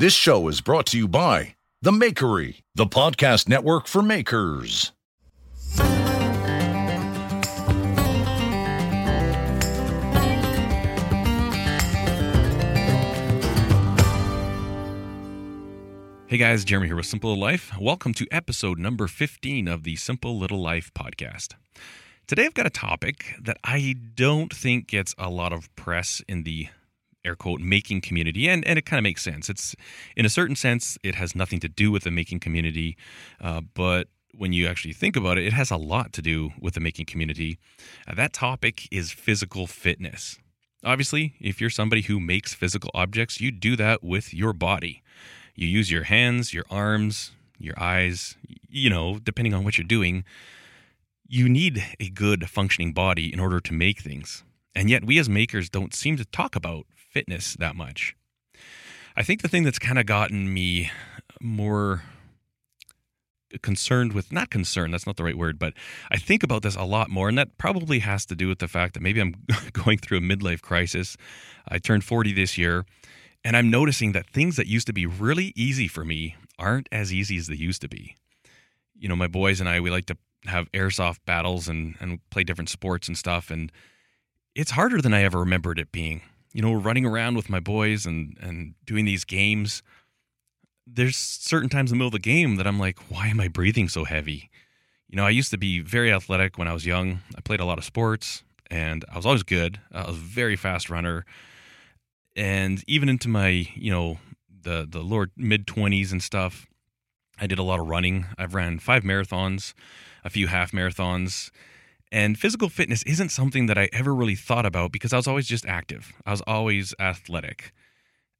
This show is brought to you by The Makery, the podcast network for makers. Hey guys, Jeremy here with Simple Little Life. Welcome to episode number 15 of the Simple Little Life podcast. Today I've got a topic that I don't think gets a lot of press in the air quote making community and, and it kind of makes sense. It's in a certain sense it has nothing to do with the making community uh, but when you actually think about it it has a lot to do with the making community. Uh, that topic is physical fitness. Obviously if you're somebody who makes physical objects you do that with your body. You use your hands your arms your eyes you know depending on what you're doing you need a good functioning body in order to make things. And yet we as makers don't seem to talk about fitness that much. I think the thing that's kind of gotten me more concerned with not concerned that's not the right word but i think about this a lot more and that probably has to do with the fact that maybe i'm going through a midlife crisis. I turned 40 this year and i'm noticing that things that used to be really easy for me aren't as easy as they used to be. You know my boys and i we like to have airsoft battles and and play different sports and stuff and it's harder than i ever remembered it being you know, running around with my boys and and doing these games, there's certain times in the middle of the game that I'm like, why am I breathing so heavy? You know, I used to be very athletic when I was young. I played a lot of sports and I was always good. I was a very fast runner. And even into my, you know, the the lower mid 20s and stuff, I did a lot of running. I've ran 5 marathons, a few half marathons, and physical fitness isn't something that I ever really thought about because I was always just active. I was always athletic.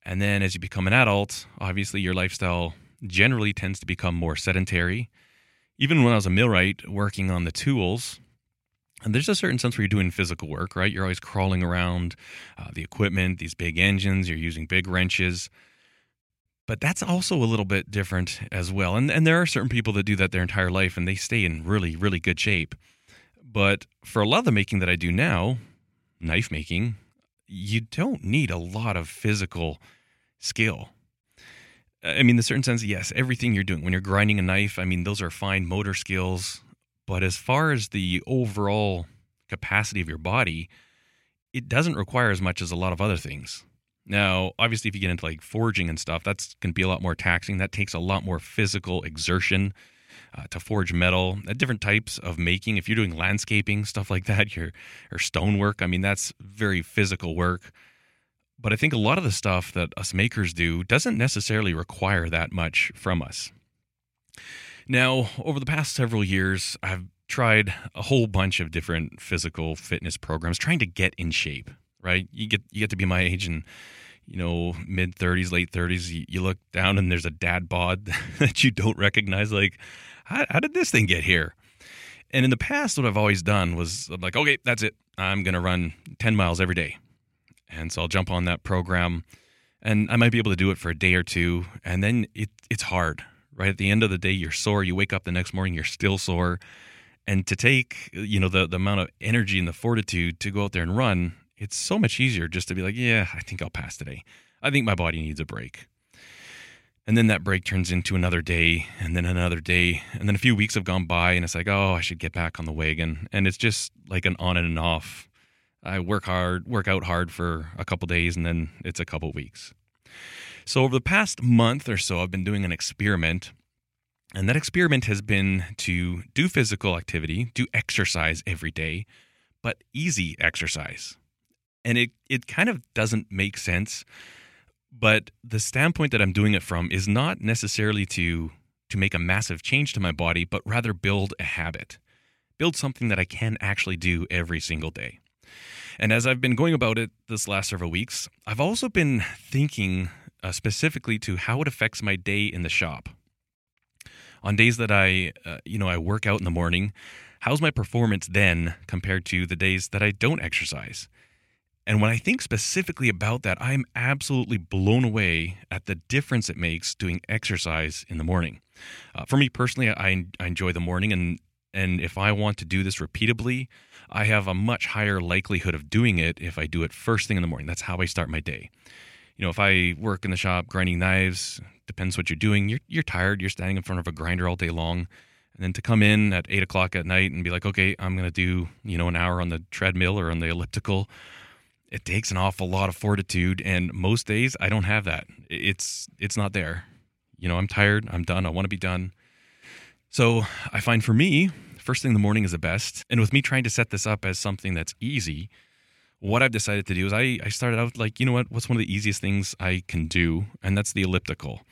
And then as you become an adult, obviously your lifestyle generally tends to become more sedentary. Even when I was a millwright working on the tools, and there's a certain sense where you're doing physical work, right? You're always crawling around uh, the equipment, these big engines, you're using big wrenches. But that's also a little bit different as well. And, and there are certain people that do that their entire life and they stay in really, really good shape. But for a lot of the making that I do now, knife making, you don't need a lot of physical skill. I mean, in a certain sense, yes, everything you're doing when you're grinding a knife, I mean, those are fine motor skills. But as far as the overall capacity of your body, it doesn't require as much as a lot of other things. Now, obviously, if you get into like forging and stuff, that's going to be a lot more taxing. That takes a lot more physical exertion uh, to forge metal, uh, different types of making. If you're doing landscaping, stuff like that, your or stonework, I mean, that's very physical work. But I think a lot of the stuff that us makers do doesn't necessarily require that much from us. Now, over the past several years, I've tried a whole bunch of different physical fitness programs trying to get in shape, right? You get you get to be my age and you know, mid 30s, late 30s, you, look down and there's a dad bod that you don't recognize. Like, how, how did this thing get here? And in the past, what I've always done was I'm like, okay, that's it. I'm going to run 10 miles every day. And so I'll jump on that program and I might be able to do it for a day or two. And then it, it's hard, right? At the end of the day, you're sore. You wake up the next morning, you're still sore. And to take, you know, the, the amount of energy and the fortitude to go out there and run, it's so much easier just to be like, yeah, I think I'll pass today. I think my body needs a break. And then that break turns into another day and then another day. And then a few weeks have gone by and it's like, oh, I should get back on the wagon. And it's just like an on and an off. I work hard, work out hard for a couple days and then it's a couple weeks. So over the past month or so, I've been doing an experiment. And that experiment has been to do physical activity, do exercise every day, but easy exercise. And it, it kind of doesn't make sense but the standpoint that I'm doing it from is not necessarily to to make a massive change to my body, but rather build a habit. Build something that I can actually do every single day. And as I've been going about it this last several weeks, I've also been thinking uh, specifically to how it affects my day in the shop. On days that I, uh, you know, I work out in the morning, how's my performance then compared to the days that I don't exercise? And when I think specifically about that, I'm absolutely blown away at the difference it makes doing exercise in the morning. Uh, for me personally, I, I enjoy the morning, and and if I want to do this repeatably, I have a much higher likelihood of doing it if I do it first thing in the morning. That's how I start my day. you know, if I work in the shop grinding knives, depends what you're doing. You're you're tired. You're standing in front of a grinder all day long, and then to come in at eight o'clock at night and be like, okay, I'm gonna do you know an hour on the treadmill or on the elliptical. It takes an awful lot of fortitude, and most days I don't have that. It's it's not there. You know, I'm tired. I'm done. I want to be done. So I find for me, first thing in the morning is the best. And with me trying to set this up as something that's easy, what I've decided to do is I, I started out like, you know what, what's one of the easiest things I can do? And that's the elliptical.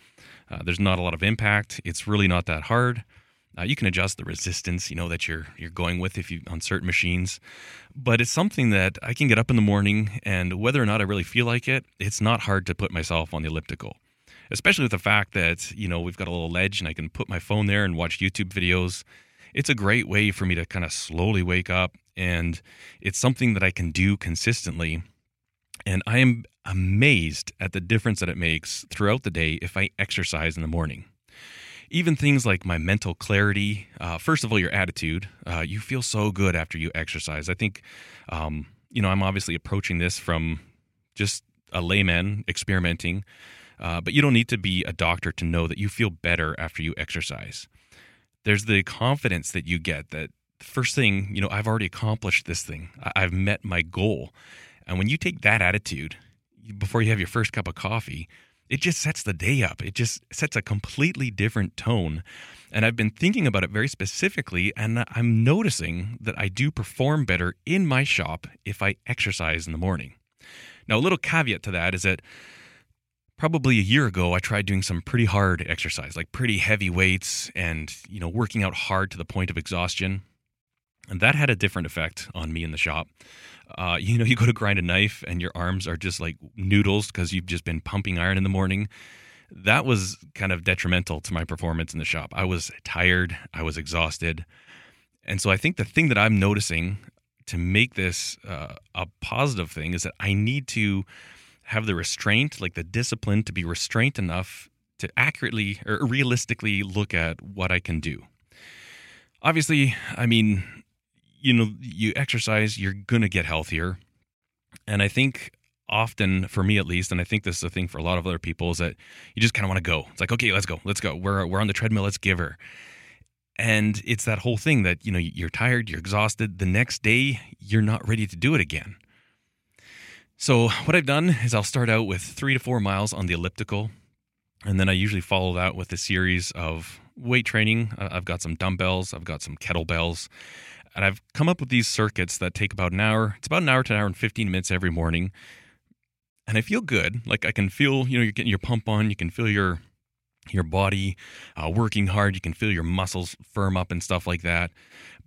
Uh, there's not a lot of impact. It's really not that hard. Uh, you can adjust the resistance, you know, that you're you're going with if you on certain machines, but it's something that I can get up in the morning, and whether or not I really feel like it, it's not hard to put myself on the elliptical. Especially with the fact that you know we've got a little ledge, and I can put my phone there and watch YouTube videos. It's a great way for me to kind of slowly wake up and it's something that I can do consistently. And I am amazed at the difference that it makes throughout the day if I exercise in the morning. Even things like my mental clarity, uh, first of all, your attitude. Uh, you feel so good after you exercise. I think, um, you know, I'm obviously approaching this from just a layman experimenting, uh, but you don't need to be a doctor to know that you feel better after you exercise. There's the confidence that you get that first thing, you know, I've already accomplished this thing. I've met my goal. And when you take that attitude before you have your first cup of coffee, it just sets the day up. It just sets a completely different tone. And I've been thinking about it very specifically, and I'm noticing that I do perform better in my shop if I exercise in the morning. Now, a little caveat to that is that probably a year ago i tried doing some pretty hard exercise like pretty heavy weights and you know working out hard to the point of exhaustion and that had a different effect on me in the shop. Uh, you know, you go to grind a knife and your arms are just like noodles because you've just been pumping iron in the morning. That was kind of detrimental to my performance in the shop. I was tired, I was exhausted. And so I think the thing that I'm noticing to make this uh, a positive thing is that I need to have the restraint, like the discipline to be restrained enough to accurately or realistically look at what I can do. Obviously, I mean, you know, you exercise, you're going to get healthier. And I think often, for me at least, and I think this is a thing for a lot of other people, is that you just kind of want to go. It's like, okay, let's go, let's go. We're, we're on the treadmill, let's give her. And it's that whole thing that, you know, you're tired, you're exhausted. The next day, you're not ready to do it again. So, what I've done is I'll start out with three to four miles on the elliptical. And then I usually follow that with a series of weight training. I've got some dumbbells, I've got some kettlebells, and I've come up with these circuits that take about an hour. It's about an hour to an hour and 15 minutes every morning. And I feel good. Like I can feel, you know, you're getting your pump on. You can feel your your body uh, working hard. You can feel your muscles firm up and stuff like that.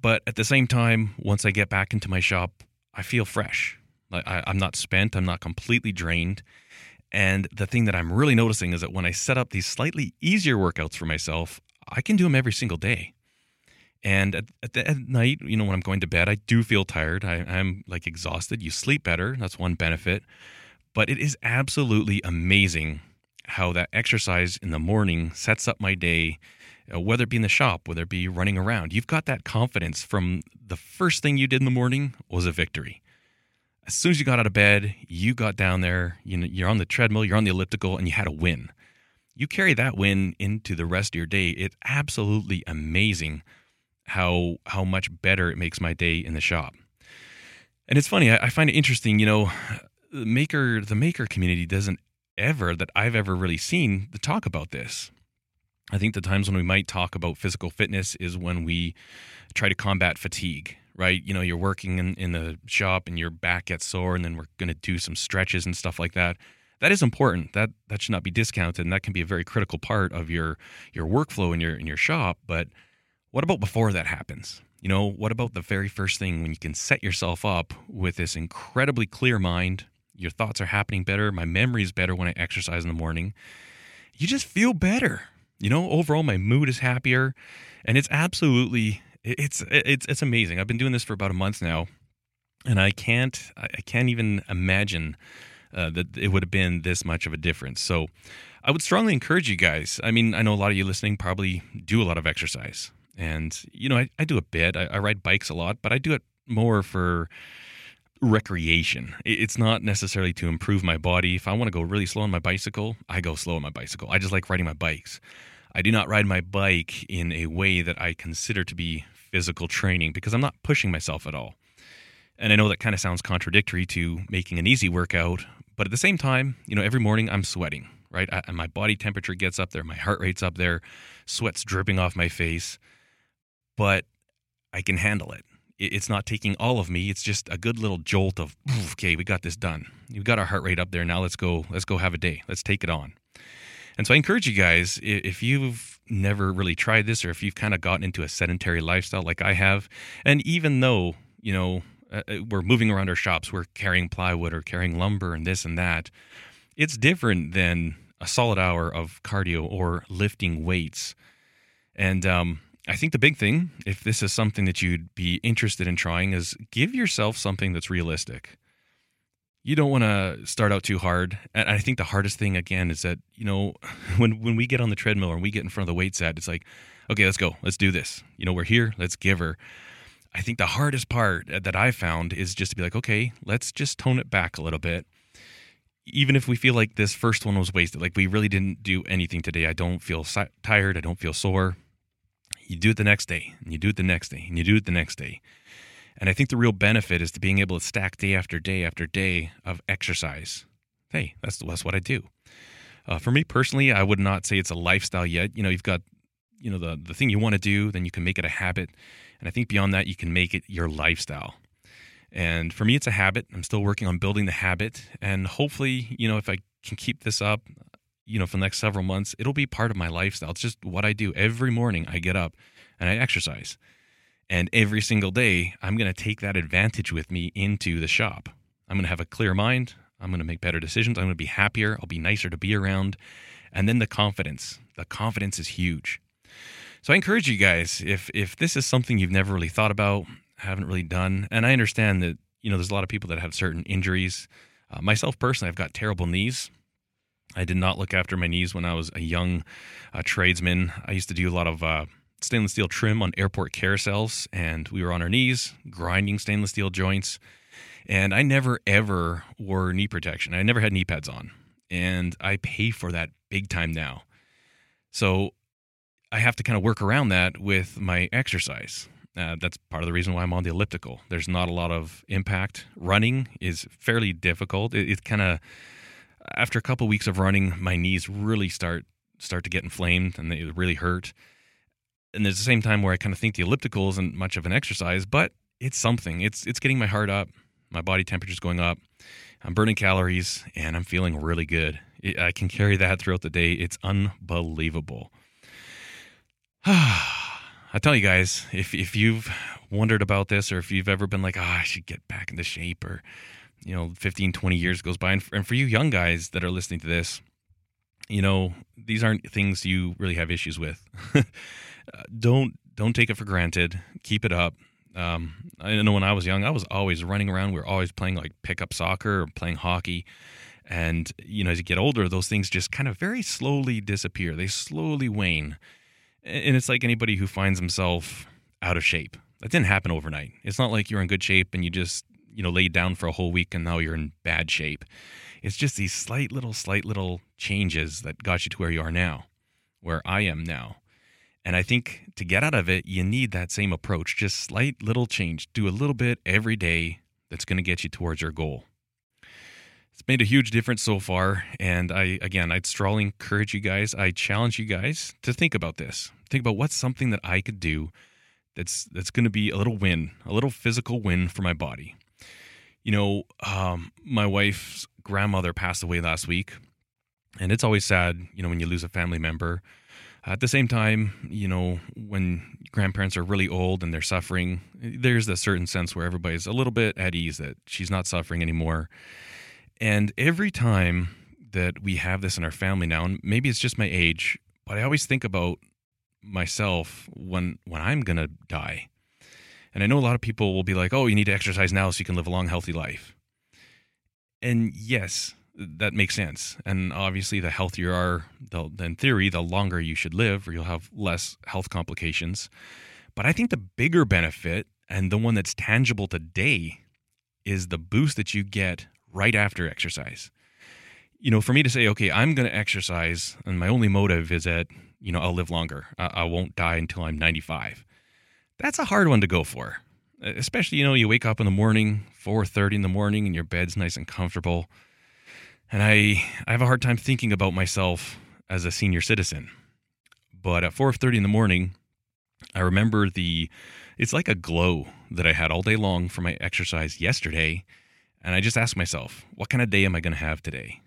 But at the same time, once I get back into my shop, I feel fresh. Like I, I'm not spent. I'm not completely drained. And the thing that I'm really noticing is that when I set up these slightly easier workouts for myself, I can do them every single day. And at, at, the, at, night, you know, when I'm going to bed, I do feel tired. I, I'm like exhausted. You sleep better. That's one benefit. But it is absolutely amazing how that exercise in the morning sets up my day, uh, whether it be in the shop, whether it be running around. You've got that confidence from the first thing you did in the morning was a victory. As soon as you got out of bed, you got down there, you know, you're on the treadmill, you're on the elliptical, and you had a win. You carry that win into the rest of your day. It's absolutely amazing how how much better it makes my day in the shop. And it's funny, I, I find it interesting, you know, the maker the maker community doesn't ever that I've ever really seen to talk about this. I think the times when we might talk about physical fitness is when we try to combat fatigue, right? You know, you're working in, in the shop and your back gets sore, and then we're going to do some stretches and stuff like that. That is important. That that should not be discounted, and that can be a very critical part of your your workflow in your in your shop. But what about before that happens? You know, what about the very first thing when you can set yourself up with this incredibly clear mind? Your thoughts are happening better. My memory is better when I exercise in the morning. You just feel better. You know, overall, my mood is happier, and it's absolutely it's it's it's amazing. I've been doing this for about a month now, and I can't I can't even imagine uh, that it would have been this much of a difference. So, I would strongly encourage you guys. I mean, I know a lot of you listening probably do a lot of exercise. And, you know, I, I do a bit. I, I ride bikes a lot, but I do it more for recreation. It's not necessarily to improve my body. If I want to go really slow on my bicycle, I go slow on my bicycle. I just like riding my bikes. I do not ride my bike in a way that I consider to be physical training because I'm not pushing myself at all. And I know that kind of sounds contradictory to making an easy workout, but at the same time, you know, every morning I'm sweating, right? I, my body temperature gets up there, my heart rate's up there, sweat's dripping off my face, but I can handle it. It's not taking all of me. It's just a good little jolt of, okay, we got this done. We've got our heart rate up there. Now let's go. Let's go have a day. Let's take it on. And so I encourage you guys, if you've never really tried this, or if you've kind of gotten into a sedentary lifestyle like I have, and even though you know uh, uh, we're moving around our shops, we're carrying plywood or carrying lumber and this and that, it's different than a solid hour of cardio or lifting weights. And um, I think the big thing, if this is something that you'd be interested in trying, is give yourself something that's realistic you don't want to start out too hard. And I think the hardest thing again is that, you know, when when we get on the treadmill and we get in front of the weight set, it's like, okay, let's go. Let's do this. You know, we're here, let's give her. I think the hardest part uh, that I found is just to be like, okay, let's just tone it back a little bit. Even if we feel like this first one was wasted, like we really didn't do anything today, I don't feel tired, I don't feel sore. You do it the next day, and you do it the next day, and you do it the next day. And I think the real benefit is to being able to stack day after day after day of exercise. Hey, that's, that's what I do. Uh, for me personally, I would not say it's a lifestyle yet. You know, you've got, you know, the, the thing you want to do, then you can make it a habit. And I think beyond that, you can make it your lifestyle. And for me, it's a habit. I'm still working on building the habit. And hopefully, you know, if I can keep this up, you know, for the next several months, it'll be part of my lifestyle. It's just what I do. Every morning I get up and I exercise. And every single day, I'm going to take that advantage with me into the shop. I'm going to have a clear mind. I'm going to make better decisions. I'm going to be happier. I'll be nicer to be around. And then the confidence. The confidence is huge. So I encourage you guys, if if this is something you've never really thought about, haven't really done, and I understand that you know there's a lot of people that have certain injuries. Uh, myself personally, I've got terrible knees. I did not look after my knees when I was a young uh, tradesman. I used to do a lot of uh, stainless steel trim on airport carousels, and we were on our knees grinding stainless steel joints. And I never ever wore knee protection. I never had knee pads on, and I pay for that big time now. So I have to kind of work around that with my exercise. Uh, that's part of the reason why I'm on the elliptical. There's not a lot of impact. Running is fairly difficult. It, it kind of after a couple weeks of running, my knees really start start to get inflamed and they really hurt and there's the same time where I kind of think the elliptical isn't much of an exercise, but it's something. It's it's getting my heart up, my body temperature's going up. I'm burning calories, and I'm feeling really good. I can carry that throughout the day. It's unbelievable. I tell you guys, if if you've wondered about this, or if you've ever been like, oh, I should get back into shape, or you know, 15, 20 years goes by, and for, and for you young guys that are listening to this, you know, these aren't things you really have issues with. don't don't take it for granted. Keep it up. Um, I know when I was young, I was always running around. We were always playing like pickup soccer or playing hockey. And, you know, as you get older, those things just kind of very slowly disappear. They slowly wane. And it's like anybody who finds himself out of shape. That didn't happen overnight. It's not like you're in good shape and you just, you know, laid down for a whole week and now you're in bad shape. It's just these slight little, slight little changes that got you to where you are now, where I am now. And I think to get out of it, you need that same approach. Just slight little change. Do a little bit every day that's going to get you towards your goal. It's made a huge difference so far. And I, again, I'd strongly encourage you guys, I challenge you guys to think about this. Think about what's something that I could do that's that's going to be a little win, a little physical win for my body. You know, um, my wife's grandmother passed away last week, and it's always sad, you know, when you lose a family member. At the same time, you know, when grandparents are really old and they're suffering, there's a certain sense where everybody's a little bit at ease that she's not suffering anymore. And every time that we have this in our family now, and maybe it's just my age, but I always think about myself when when I'm gonna die. And I know a lot of people will be like, "Oh, you need to exercise now so you can live a long, healthy life." And yes, that makes sense. And obviously, the healthier you are, the, in theory, the longer you should live, or you'll have less health complications. But I think the bigger benefit and the one that's tangible today is the boost that you get right after exercise. You know, for me to say, okay, I'm going to exercise, and my only motive is that, you know, I'll live longer. I, I won't die until I'm 95. That's a hard one to go for. Especially, you know, you wake up in the morning, 4:30 in the morning, and your bed's nice and comfortable. And I, I have a hard time thinking about myself as a senior citizen. But at 4:30 in the morning, I remember the it's like a glow that I had all day long for my exercise yesterday. And I just ask myself, what kind of day am I going to have today?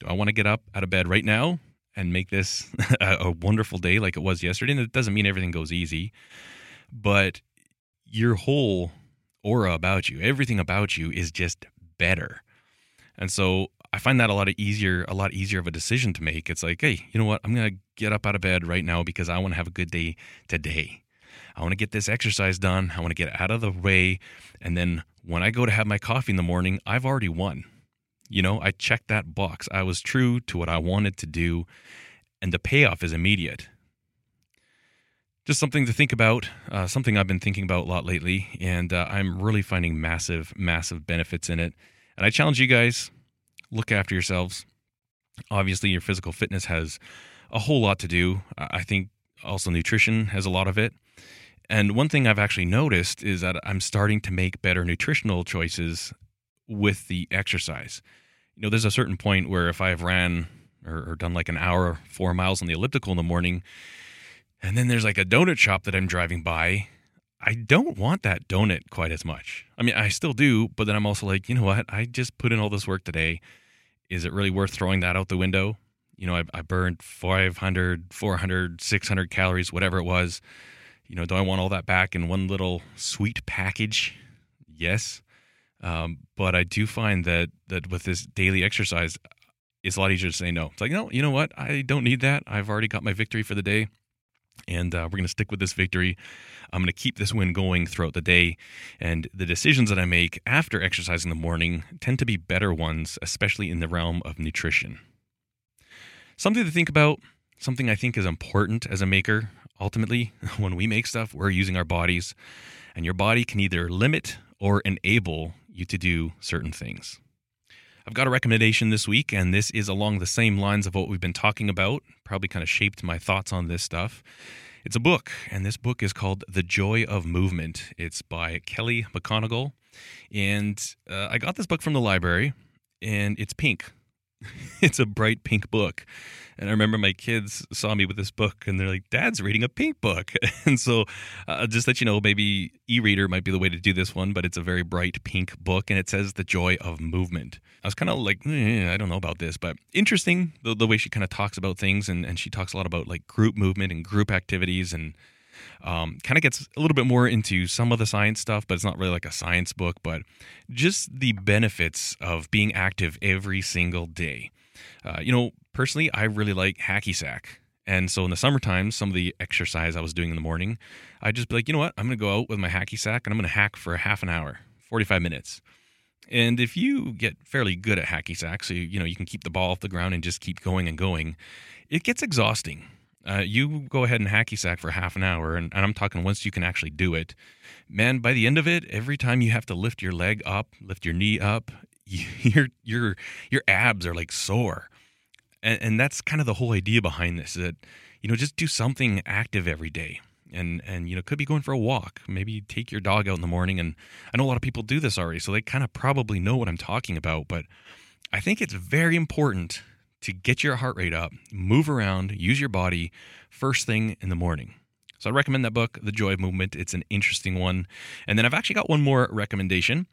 Do I want to get up out of bed right now and make this a wonderful day like it was yesterday? And it doesn't mean everything goes easy, but your whole aura about you, everything about you is just better. And so I find that a lot easier, a lot easier of a decision to make. It's like, hey, you know what? I'm to get up out of bed right now because I want to have a good day today. I want to get this exercise done. I want to get out of the way. And then when I go to have my coffee in the morning, I've already won. You know, I checked that box. I was true to what I wanted to do, and the payoff is immediate. Just something to think about, uh, something I've been thinking about a lot lately, and uh, I'm really finding massive, massive benefits in it. And I challenge you guys look after yourselves. Obviously, your physical fitness has a whole lot to do. I think also nutrition has a lot of it. And one thing I've actually noticed is that I'm starting to make better nutritional choices with the exercise. You know, there's a certain point where if I've ran or, or done like an hour, four miles on the elliptical in the morning, and then there's like a donut shop that I'm driving by, I don't want that donut quite as much. I mean, I still do, but then I'm also like, you know what? I just put in all this work today. Is it really worth throwing that out the window? You know, I, I burned 500, 400, 600 calories, whatever it was you know, do I want all that back in one little sweet package? Yes. Um, but I do find that that with this daily exercise, it's a lot easier to say no. It's like, no, you know what? I don't need that. I've already got my victory for the day. And uh, we're going to stick with this victory. I'm going to keep this win going throughout the day. And the decisions that I make after exercise in the morning tend to be better ones, especially in the realm of nutrition. Something to think about, something I think is important as a maker ultimately, when we make stuff, we're using our bodies, and your body can either limit or enable you to do certain things. I've got a recommendation this week, and this is along the same lines of what we've been talking about, probably kind of shaped my thoughts on this stuff. It's a book, and this book is called The Joy of Movement. It's by Kelly McGonigal. And uh, I got this book from the library, and it's pink. it's a bright pink book. And I remember my kids saw me with this book and they're like, Dad's reading a pink book. and so, uh, just let you know, maybe e reader might be the way to do this one, but it's a very bright pink book and it says The Joy of Movement. I was kind of like, eh, I don't know about this, but interesting the, the way she kind of talks about things. And, and she talks a lot about like group movement and group activities and um, kind of gets a little bit more into some of the science stuff, but it's not really like a science book, but just the benefits of being active every single day. Uh, you know, personally, I really like hacky sack. And so in the summertime, some of the exercise I was doing in the morning, I'd just be like, you know what? I'm going to go out with my hacky sack and I'm going to hack for a half an hour, 45 minutes. And if you get fairly good at hacky sack, so you, you know you can keep the ball off the ground and just keep going and going, it gets exhausting. Uh, you go ahead and hacky sack for half an hour, and, and I'm talking once you can actually do it. Man, by the end of it, every time you have to lift your leg up, lift your knee up, your your your abs are like sore, and, and that's kind of the whole idea behind this. That you know, just do something active every day and and you know could be going for a walk maybe take your dog out in the morning and i know a lot of people do this already so they kind of probably know what i'm talking about but i think it's very important to get your heart rate up, move around, use your body first thing in the morning. So I recommend that book, The Joy of Movement. It's an interesting one. And then I've actually got one more recommendation.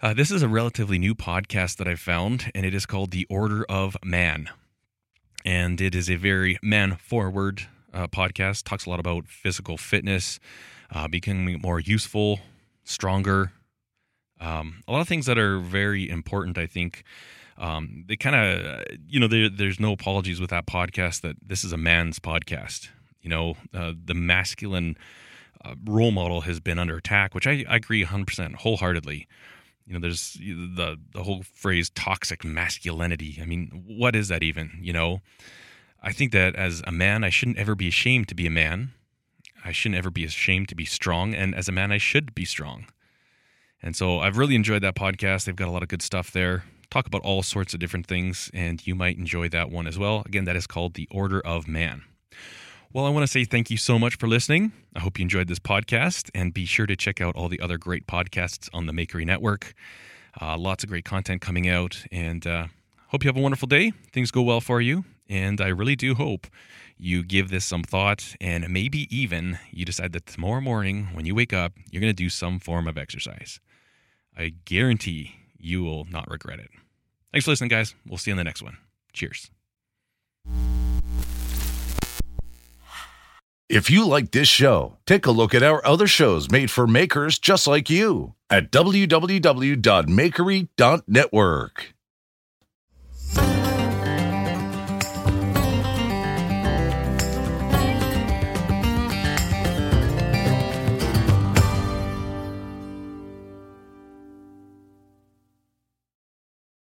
Uh, this is a relatively new podcast that I found, and it is called The Order of Man. And it is a very man forward uh, podcast. Talks a lot about physical fitness, uh, becoming more useful, stronger. Um, a lot of things that are very important, I think, um, they kind of, you know, there's no apologies with that podcast that this is a man's podcast. You know, uh, the masculine uh, role model has been under attack, which I, I agree 100% wholeheartedly. You know, there's the the whole phrase toxic masculinity. I mean, what is that even? You know, I think that as a man, I shouldn't ever be ashamed to be a man. I shouldn't ever be ashamed to be strong, and as a man, I should be strong. And so I've really enjoyed that podcast. They've got a lot of good stuff there. Talk about all sorts of different things, and you might enjoy that one as well. Again, that is called The Order of Man. Well, I want to say thank you so much for listening. I hope you enjoyed this podcast, and be sure to check out all the other great podcasts on the Makery Network. Uh, lots of great content coming out, and uh, hope you have a wonderful day. Things go well for you, and I really do hope you give this some thought, and maybe even you decide that tomorrow morning when you wake up, you're going to do some form of exercise. I guarantee you will not regret it. Thanks for listening, guys. We'll see you in the next one. Cheers. If you like this show, take a look at our other shows made for makers just like you at www.makery.network.